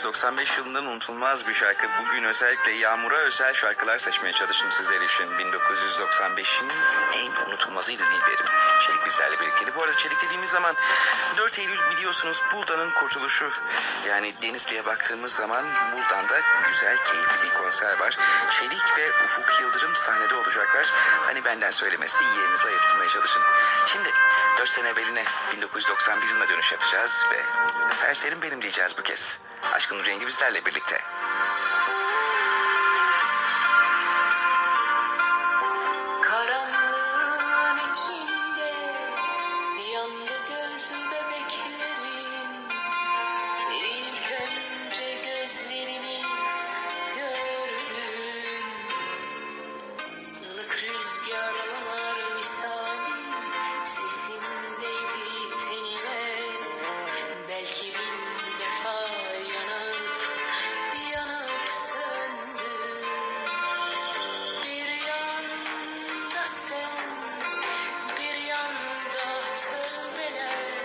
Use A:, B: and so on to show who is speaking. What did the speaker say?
A: 1995 yılından unutulmaz bir şarkı. Bugün özellikle Yağmur'a özel şarkılar seçmeye çalıştım sizler için. 1995'in en unutulmazıydı Dilberim. Çelik bizlerle birlikteydi. Bu arada Çelik dediğimiz zaman 4 Eylül biliyorsunuz Buldan'ın kurtuluşu. Yani Denizli'ye baktığımız zaman Buldan'da güzel, keyifli bir konser var. Çelik ve Ufuk Yıldırım sahnede olacaklar. Hani benden söylemesi yerinizi ayırtmaya çalışın. Şimdi 4 sene evveline 1991 yılına dönüş yapacağız ve serserim benim diyeceğiz bu kez. Aşkın rengi bizlerle birlikte.
B: Karanlığın la la.